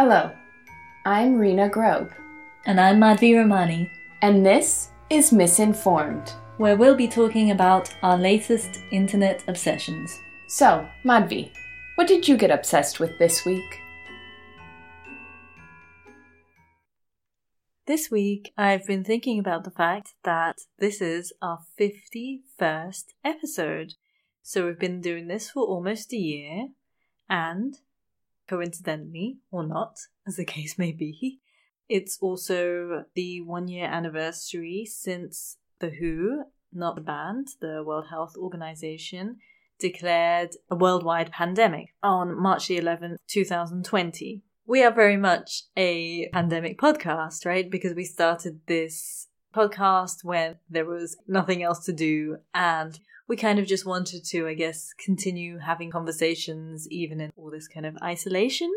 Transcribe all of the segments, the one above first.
Hello, I'm Rena Grobe, And I'm Madhvi Ramani, and this is Misinformed. where we'll be talking about our latest internet obsessions. So, Madhvi, what did you get obsessed with this week? This week, I've been thinking about the fact that this is our 51st episode. So we've been doing this for almost a year, and coincidentally, or not, as the case may be, it's also the one year anniversary since The WHO, not the band, the World Health Organization, declared a worldwide pandemic on March the 11th, 2020. We are very much a pandemic podcast, right? Because we started this podcast when there was nothing else to do and we kind of just wanted to, I guess, continue having conversations even in all this kind of isolation.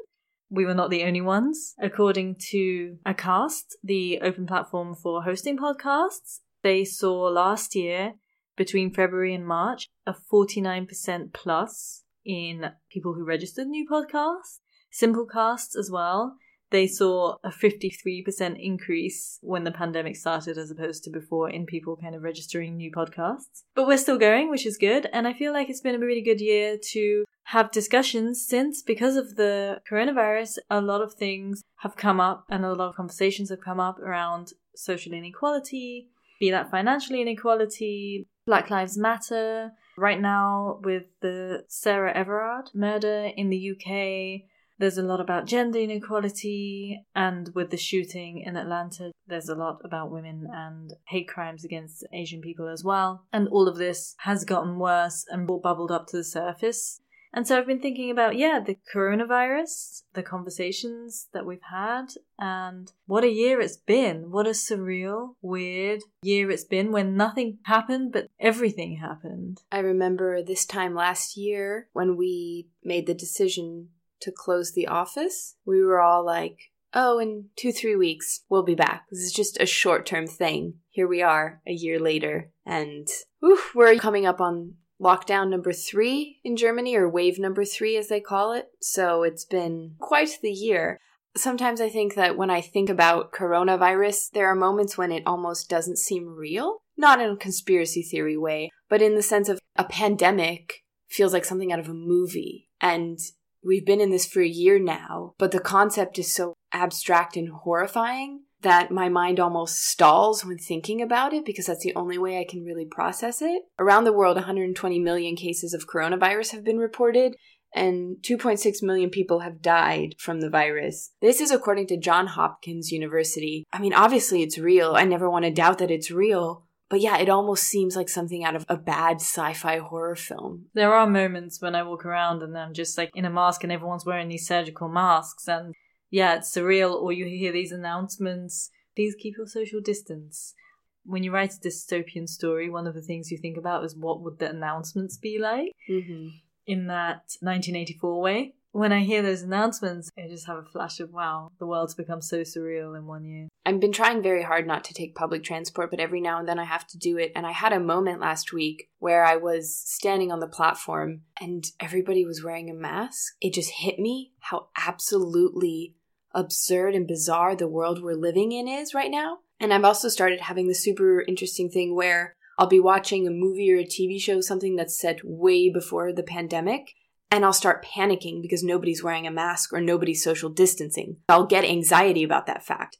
We were not the only ones. According to Acast, the open platform for hosting podcasts, they saw last year, between February and March, a 49% plus in people who registered new podcasts. Simplecasts as well. They saw a 53% increase when the pandemic started as opposed to before in people kind of registering new podcasts. But we're still going, which is good. And I feel like it's been a really good year to have discussions since because of the coronavirus, a lot of things have come up and a lot of conversations have come up around social inequality, be that financial inequality, Black Lives Matter. Right now, with the Sarah Everard murder in the UK, there's a lot about gender inequality, and with the shooting in Atlanta, there's a lot about women and hate crimes against Asian people as well. And all of this has gotten worse and bubbled up to the surface. And so I've been thinking about, yeah, the coronavirus, the conversations that we've had, and what a year it's been. What a surreal, weird year it's been when nothing happened, but everything happened. I remember this time last year when we made the decision to close the office, we were all like, oh, in two, three weeks, we'll be back. This is just a short term thing. Here we are a year later, and we're coming up on lockdown number three in Germany, or wave number three as they call it. So it's been quite the year. Sometimes I think that when I think about coronavirus, there are moments when it almost doesn't seem real. Not in a conspiracy theory way, but in the sense of a pandemic feels like something out of a movie. And we've been in this for a year now, but the concept is so abstract and horrifying that my mind almost stalls when thinking about it because that's the only way I can really process it. Around the world, 120 million cases of coronavirus have been reported. And 2.6 million people have died from the virus. This is according to John Hopkins University. I mean, obviously it's real. I never want to doubt that it's real. But yeah, it almost seems like something out of a bad sci fi horror film. There are moments when I walk around and I'm just like in a mask and everyone's wearing these surgical masks and yeah, it's surreal or you hear these announcements, please keep your social distance. When you write a dystopian story, one of the things you think about is what would the announcements be like Mm-hmm. in that 1984 way. When I hear those announcements, I just have a flash of wow, the world's become so surreal in one year. I've been trying very hard not to take public transport, but every now and then I have to do it. And I had a moment last week where I was standing on the platform and everybody was wearing a mask. It just hit me how absolutely absurd and bizarre the world we're living in is right now. And I've also started having the super interesting thing where I'll be watching a movie or a TV show, something that's set way before the pandemic, and I'll start panicking because nobody's wearing a mask or nobody's social distancing. I'll get anxiety about that fact.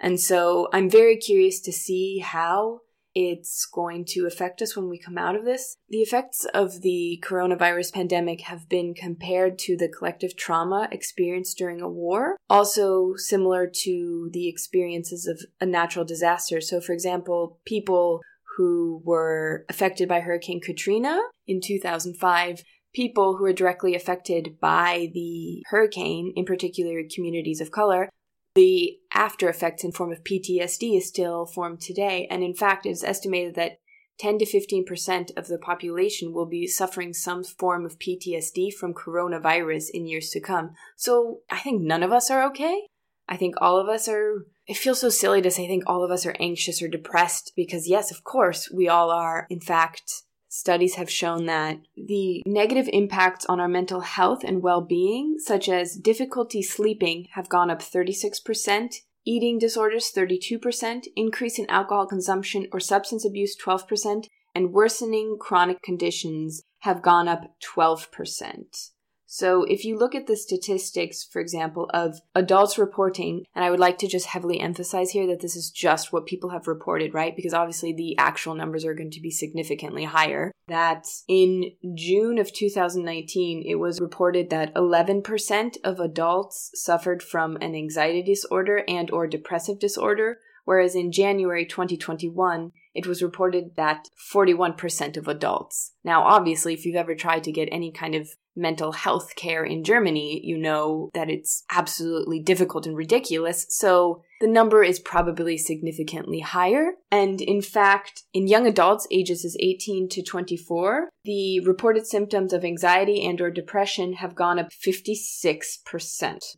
And so I'm very curious to see how it's going to affect us when we come out of this. The effects of the coronavirus pandemic have been compared to the collective trauma experienced during a war, also similar to the experiences of a natural disaster. So, for example, people who were affected by Hurricane Katrina in 2005 people who are directly affected by the hurricane, in particular communities of color, the after effects in form of PTSD is still formed today. And in fact, it is estimated that 10 to 15% of the population will be suffering some form of PTSD from coronavirus in years to come. So I think none of us are okay. I think all of us are. It feels so silly to say I think all of us are anxious or depressed because, yes, of course, we all are, in fact, studies have shown that the negative impacts on our mental health and well being, such as difficulty sleeping, have gone up 36%, eating disorders 32%, increase in alcohol consumption or substance abuse 12%, and worsening chronic conditions have gone up 12%. So if you look at the statistics, for example, of adults reporting, and I would like to just heavily emphasize here that this is just what people have reported, right? Because obviously the actual numbers are going to be significantly higher. That in June of 2019, it was reported that 11% of adults suffered from an anxiety disorder and or depressive disorder, whereas in January 2021, it was reported that 41% of adults. Now, obviously, if you've ever tried to get any kind of mental health care in Germany, you know that it's absolutely difficult and ridiculous. So the number is probably significantly higher. And in fact, in young adults ages is 18 to 24, the reported symptoms of anxiety and or depression have gone up 56%.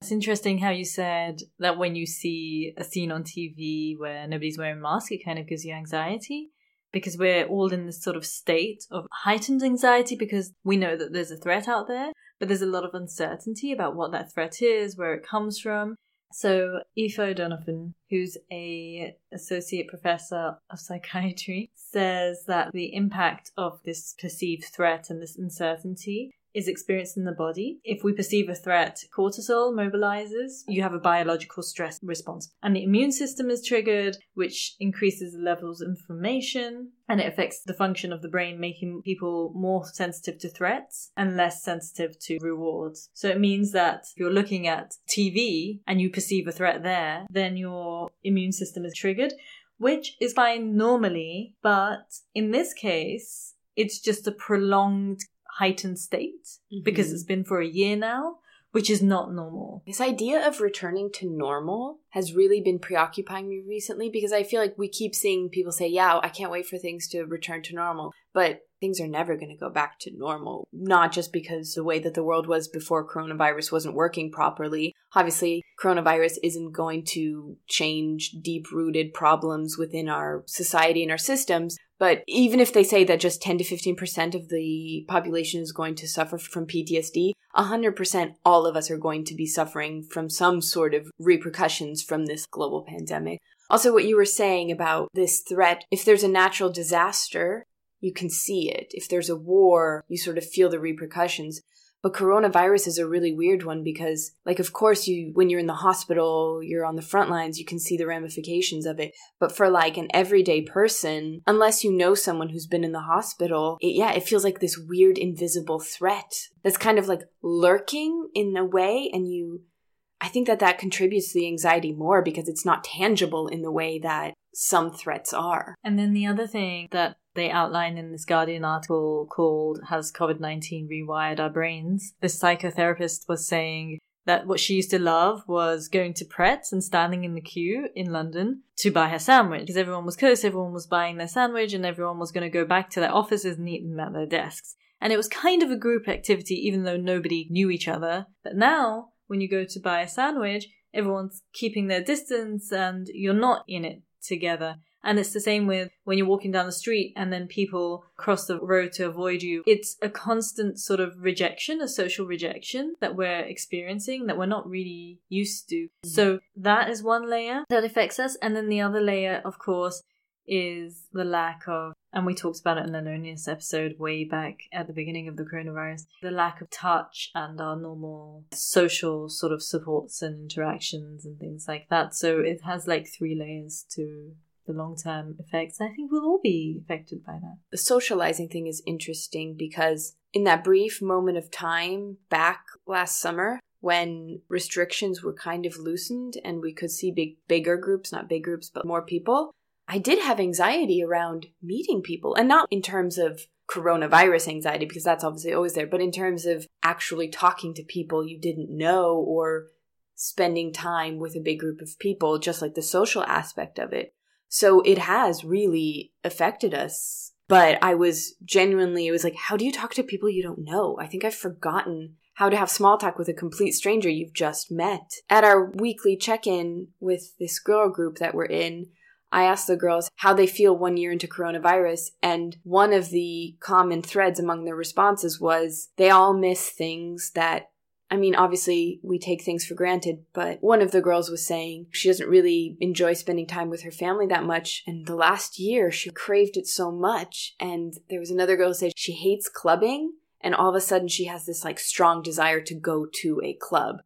It's interesting how you said that when you see a scene on TV where nobody's wearing a mask, it kind of gives you anxiety because we're all in this sort of state of heightened anxiety because we know that there's a threat out there, but there's a lot of uncertainty about what that threat is, where it comes from. So Aoife O'Donovan, who's a associate professor of psychiatry, says that the impact of this perceived threat and this uncertainty is experienced in the body. If we perceive a threat, cortisol mobilizes. You have a biological stress response. And the immune system is triggered, which increases the levels of inflammation and it affects the function of the brain, making people more sensitive to threats and less sensitive to rewards. So it means that if you're looking at TV and you perceive a threat there, then your immune system is triggered, which is fine normally, but in this case, it's just a prolonged heightened state mm-hmm. because it's been for a year now, which is not normal. This idea of returning to normal has really been preoccupying me recently because I feel like we keep seeing people say, Yeah, I can't wait for things to return to normal. But things are never going to go back to normal. Not just because the way that the world was before coronavirus wasn't working properly. Obviously, coronavirus isn't going to change deep rooted problems within our society and our systems. But even if they say that just 10 to 15% of the population is going to suffer from PTSD, 100% all of us are going to be suffering from some sort of repercussions from this global pandemic. Also, what you were saying about this threat, if there's a natural disaster, you can see it. If there's a war, you sort of feel the repercussions. But coronavirus is a really weird one because, like, of course, you, when you're in the hospital, you're on the front lines, you can see the ramifications of it. But for like an everyday person, unless you know someone who's been in the hospital, it, yeah, it feels like this weird invisible threat that's kind of like lurking in a way. And you, I think that that contributes to the anxiety more because it's not tangible in the way that some threats are. And then the other thing that they outline in this Guardian article called Has COVID 19 Rewired Our Brains? This psychotherapist was saying that what she used to love was going to Pret and standing in the queue in London to buy her sandwich because everyone was close, everyone was buying their sandwich, and everyone was going to go back to their offices and eat them at their desks. And it was kind of a group activity, even though nobody knew each other. But now, when you go to buy a sandwich, everyone's keeping their distance and you're not in it together. And it's the same with when you're walking down the street and then people cross the road to avoid you. It's a constant sort of rejection, a social rejection that we're experiencing that we're not really used to. Mm-hmm. So that is one layer that affects us. And then the other layer, of course, is the lack of, and we talked about it in the loneliness episode way back at the beginning of the coronavirus, the lack of touch and our normal social sort of supports and interactions and things like that. So it has like three layers to the long term effects. I think we'll all be affected by that. The socializing thing is interesting because in that brief moment of time back last summer, when restrictions were kind of loosened and we could see big bigger groups, not big groups, but more people, I did have anxiety around meeting people. And not in terms of coronavirus anxiety, because that's obviously always there, but in terms of actually talking to people you didn't know or spending time with a big group of people, just like the social aspect of it. So it has really affected us. But I was genuinely, it was like, how do you talk to people you don't know? I think I've forgotten how to have small talk with a complete stranger you've just met. At our weekly check in with this girl group that we're in, I asked the girls how they feel one year into coronavirus, and one of the common threads among their responses was they all miss things that I mean, obviously, we take things for granted, but one of the girls was saying she doesn't really enjoy spending time with her family that much. And the last year, she craved it so much. And there was another girl who said she hates clubbing. And all of a sudden, she has this like strong desire to go to a club.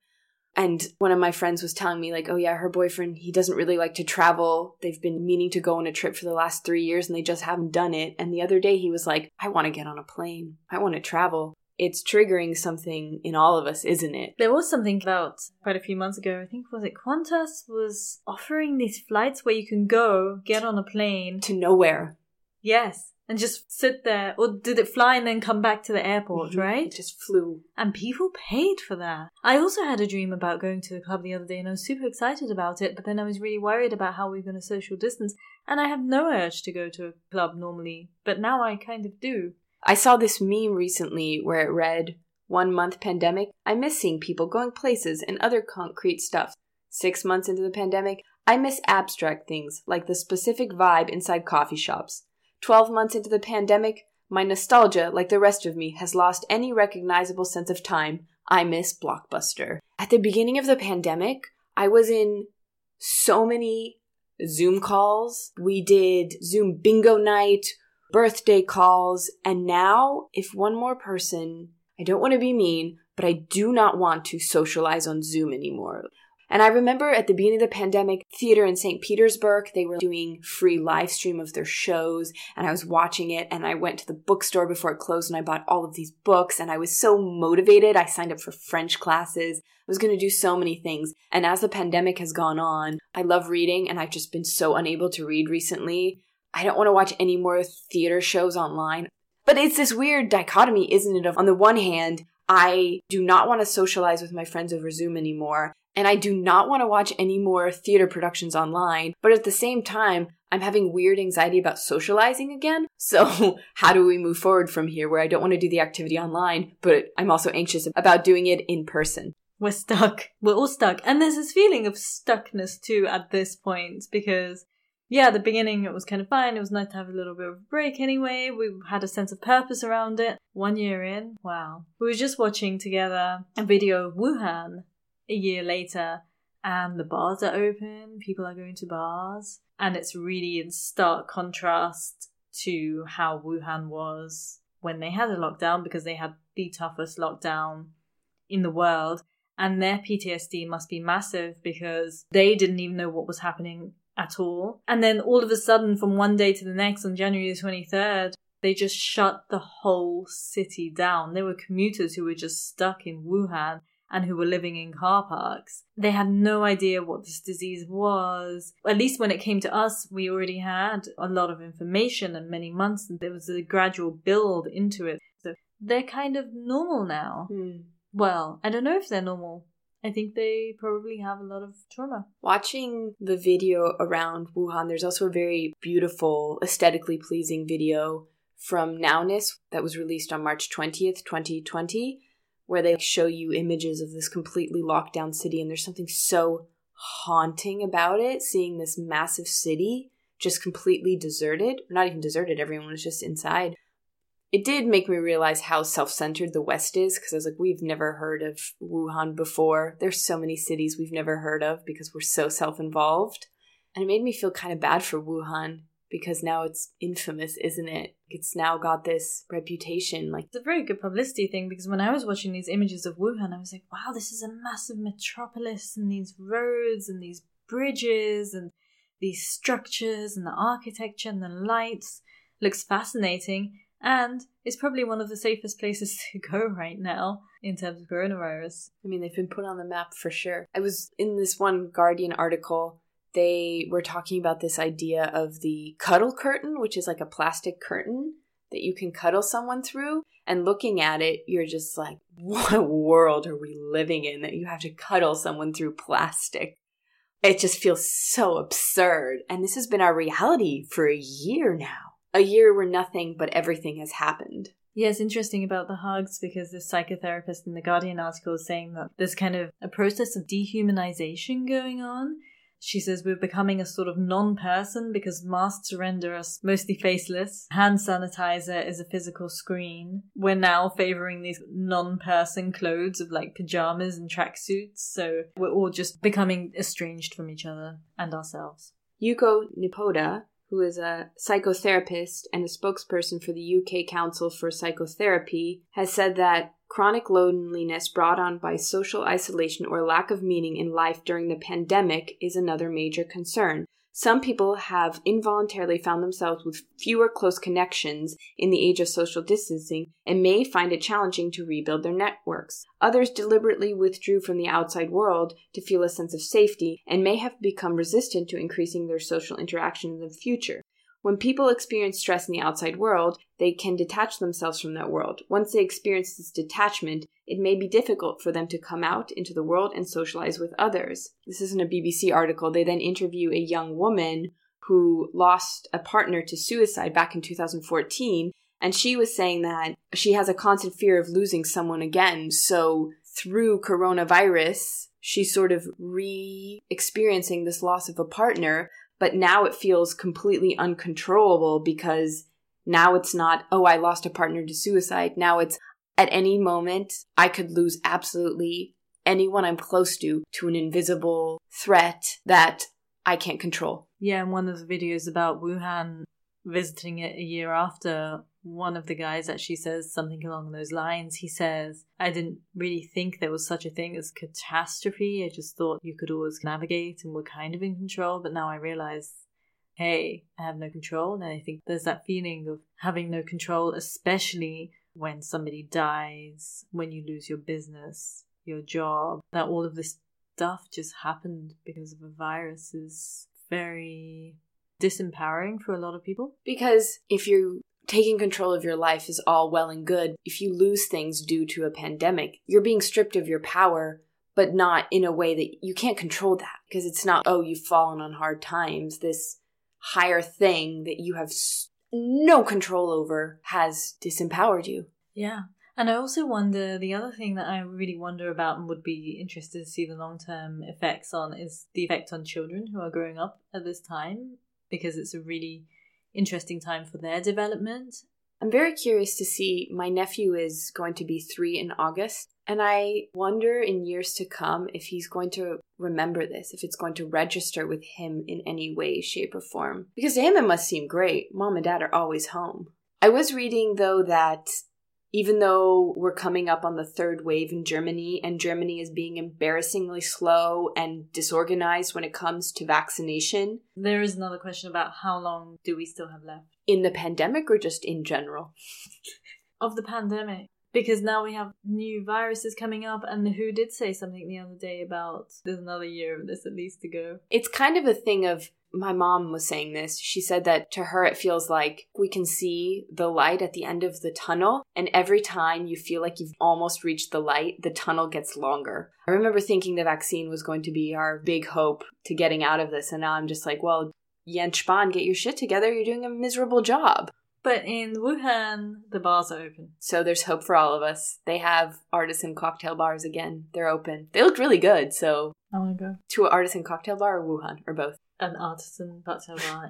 And one of my friends was telling me, like, oh yeah, her boyfriend, he doesn't really like to travel. They've been meaning to go on a trip for the last three years and they just haven't done it. And the other day he was like, I want to get on a plane. I want to travel it's triggering something in all of us, isn't it? There was something about quite a few months ago, I think was it Qantas was offering these flights where you can go, get on a plane to nowhere. Yes. And just sit there. Or did it fly and then come back to the airport, mm-hmm. right? It just flew. And people paid for that. I also had a dream about going to a club the other day and I was super excited about it, but then I was really worried about how we were going to social distance. And I have no urge to go to a club normally, but now I kind of do. I saw this meme recently where it read, One month pandemic, I miss seeing people going places and other concrete stuff. Six months into the pandemic, I miss abstract things like the specific vibe inside coffee shops. Twelve months into the pandemic, my nostalgia, like the rest of me, has lost any recognizable sense of time. I miss Blockbuster. At the beginning of the pandemic, I was in so many Zoom calls. We did Zoom bingo night birthday calls, and now, if one more person, I don't want to be mean, but I do not want to socialize on Zoom anymore. And I remember at the beginning of the pandemic, theater in St. Petersburg, they were doing free live stream of their shows, and I was watching it, and I went to the bookstore before it closed, and I bought all of these books, and I was so motivated. I signed up for French classes. I was going to do so many things. And as the pandemic has gone on, I love reading, and I've just been so unable to read recently. I don't want to watch any more theater shows online. But it's this weird dichotomy, isn't it? Of on the one hand, I do not want to socialize with my friends over Zoom anymore, and I do not want to watch any more theater productions online. But at the same time, I'm having weird anxiety about socializing again. So, how do we move forward from here where I don't want to do the activity online, but I'm also anxious about doing it in person? We're stuck. We're all stuck. And there's this feeling of stuckness too at this point because yeah, at the beginning it was kind of fine. It was nice to have a little bit of a break anyway. We had a sense of purpose around it. One year in, wow. We were just watching together a video of Wuhan a year later, and the bars are open, people are going to bars, and it's really in stark contrast to how Wuhan was when they had a lockdown because they had the toughest lockdown in the world. And their PTSD must be massive because they didn't even know what was happening at all. And then all of a sudden, from one day to the next, on January the 23rd, they just shut the whole city down. There were commuters who were just stuck in Wuhan and who were living in car parks. They had no idea what this disease was. At least when it came to us, we already had a lot of information and many months, and there was a gradual build into it. So they're kind of normal now. Hmm. Well, I don't know if they're normal. I think they probably have a lot of trauma. Watching the video around Wuhan, there's also a very beautiful, aesthetically pleasing video from Nowness that was released on March 20th, 2020, where they show you images of this completely locked down city. And there's something so haunting about it, seeing this massive city just completely deserted. Not even deserted, everyone was just inside it did make me realize how self centered the West is because I was like, we've never heard of Wuhan before. There's so many cities we've never heard of because we're so self involved. And it made me feel kind of bad for Wuhan because now it's infamous, isn't it? It's now got this reputation. Like it's a very good publicity thing because when I was watching these images of Wuhan, I was like, wow, this is a massive metropolis and these roads and these bridges and these structures and the architecture and the lights looks fascinating and it's probably one of the safest places to go right now in terms of coronavirus. I mean, they've been put on the map for sure. I was in this one Guardian article. They were talking about this idea of the cuddle curtain, which is like a plastic curtain that you can cuddle someone through. And looking at it, you're just like, what world are we living in that you have to cuddle someone through plastic? It just feels so absurd. And this has been our reality for a year now a year where nothing but everything has happened. Yeah, it's interesting about the hugs because the psychotherapist in the Guardian article is saying that there's kind of a process of dehumanization going on. She says we're becoming a sort of non person because masks render us mostly faceless. Hand sanitizer is a physical screen. We're now favoring these non person clothes of like pajamas and tracksuits. So we're all just becoming estranged from each other and ourselves. Yuko Nippoda, who is a psychotherapist and a spokesperson for the UK Council for Psychotherapy, has said that chronic loneliness brought on by social isolation or lack of meaning in life during the pandemic is another major concern. Some people have involuntarily found themselves with fewer close connections in the age of social distancing and may find it challenging to rebuild their networks. Others deliberately withdrew from the outside world to feel a sense of safety and may have become resistant to increasing their social interaction in the future. When people experience stress in the outside world, they can detach themselves from that world. Once they experience this detachment, it may be difficult for them to come out into the world and socialize with others. This isn't a BBC article. They then interview a young woman who lost a partner to suicide back in 2014. And she was saying that she has a constant fear of losing someone again. So through coronavirus, she's sort of re experiencing this loss of a partner, but now it feels completely uncontrollable because now it's not, oh, I lost a partner to suicide. Now it's at any moment, I could lose absolutely anyone I'm close to to an invisible threat that I can't control. Yeah, and one of the videos about Wuhan visiting it a year after, one of the guys actually says something along those lines. He says, I didn't really think there was such a thing as catastrophe. I just thought you could always navigate and were kind of in control, but now I realize, hey, I have no control. And I think there's that feeling of having no control, especially when somebody dies, when you lose your business, your job, that all of this stuff just happened because of a virus is very disempowering for a lot of people. Because if you taking control of your life is all well and good, if you lose things due to a pandemic, you're being stripped of your power, but not in a way that you can't control that because it's not, oh, you've fallen on hard times. This higher thing that you have no control over has disempowered you. Yeah. And I also wonder the other thing that I really wonder about and would be interested to see the long term effects on is the effect on children who are growing up at this time because it's a really interesting time for their development. I'm very curious to see. My nephew is going to be three in August, and I wonder in years to come if he's going to remember this, if it's going to register with him in any way, shape, or form. Because to him, it must seem great. Mom and dad are always home. I was reading, though, that even though we're coming up on the third wave in Germany and Germany is being embarrassingly slow and disorganized when it comes to vaccination. There is another question about how long do we still have left? In the pandemic or just in general? of the pandemic. Because now we have new viruses coming up, and the WHO did say something the other day about there's another year of this at least to go. It's kind of a thing of my mom was saying this. She said that to her, it feels like we can see the light at the end of the tunnel. And every time you feel like you've almost reached the light, the tunnel gets longer. I remember thinking the vaccine was going to be our big hope to getting out of this. And now I'm just like, well, Jens Spahn, get your shit together. You're doing a miserable job. But in Wuhan, the bars are open. So there's hope for all of us. They have artisan cocktail bars again. They're open. They look really good, so. Oh I want to go. To an artisan cocktail bar or Wuhan, or both? An artisan bar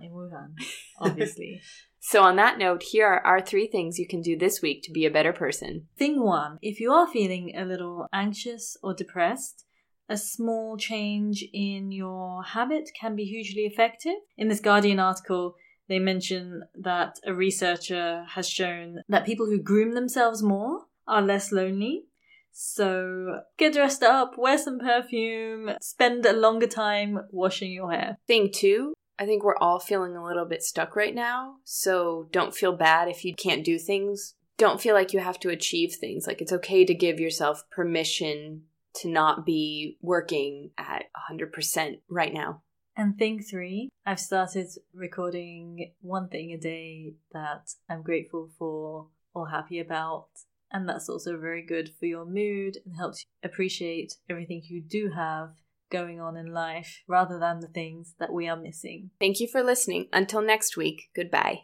in Wuhan, obviously. so, on that note, here are our three things you can do this week to be a better person. Thing one if you are feeling a little anxious or depressed, a small change in your habit can be hugely effective. In this Guardian article, they mention that a researcher has shown that people who groom themselves more are less lonely. So get dressed up, wear some perfume, spend a longer time washing your hair. Thing two, I think we're all feeling a little bit stuck right now. So don't feel bad if you can't do things. Don't feel like you have to achieve things. Like it's okay to give yourself permission to not be working at 100% right now. And thing three, I've started recording one thing a day that I'm grateful for or happy about. And that's also very good for your mood and helps you appreciate everything you do have going on in life rather than the things that we are missing. Thank you for listening. Until next week, goodbye.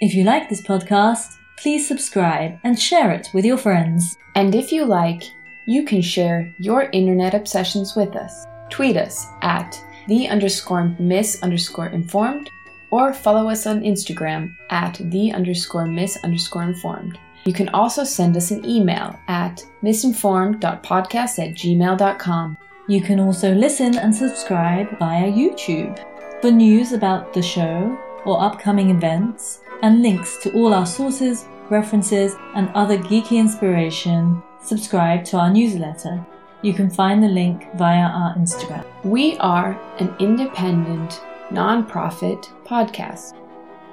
If you like this podcast, please subscribe and share it with your friends. And if you like, you can share your internet obsessions with us. Tweet us at the underscore miss underscore informed or follow us on Instagram at the underscore miss underscore informed. You can also send us an email at misinformed.podcast at gmail.com. You can also listen and subscribe via YouTube. For news about the show or upcoming events, and links to all our sources, references, and other geeky inspiration, subscribe to our newsletter. You can find the link via our Instagram. We are an independent, non-profit podcast.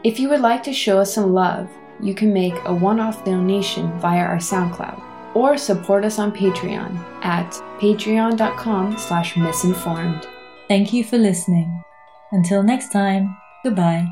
If you would like to show us some love, you can make a one-off donation via our SoundCloud or support us on Patreon at patreon.com slash misinformed. Thank you for listening. Until next time, goodbye.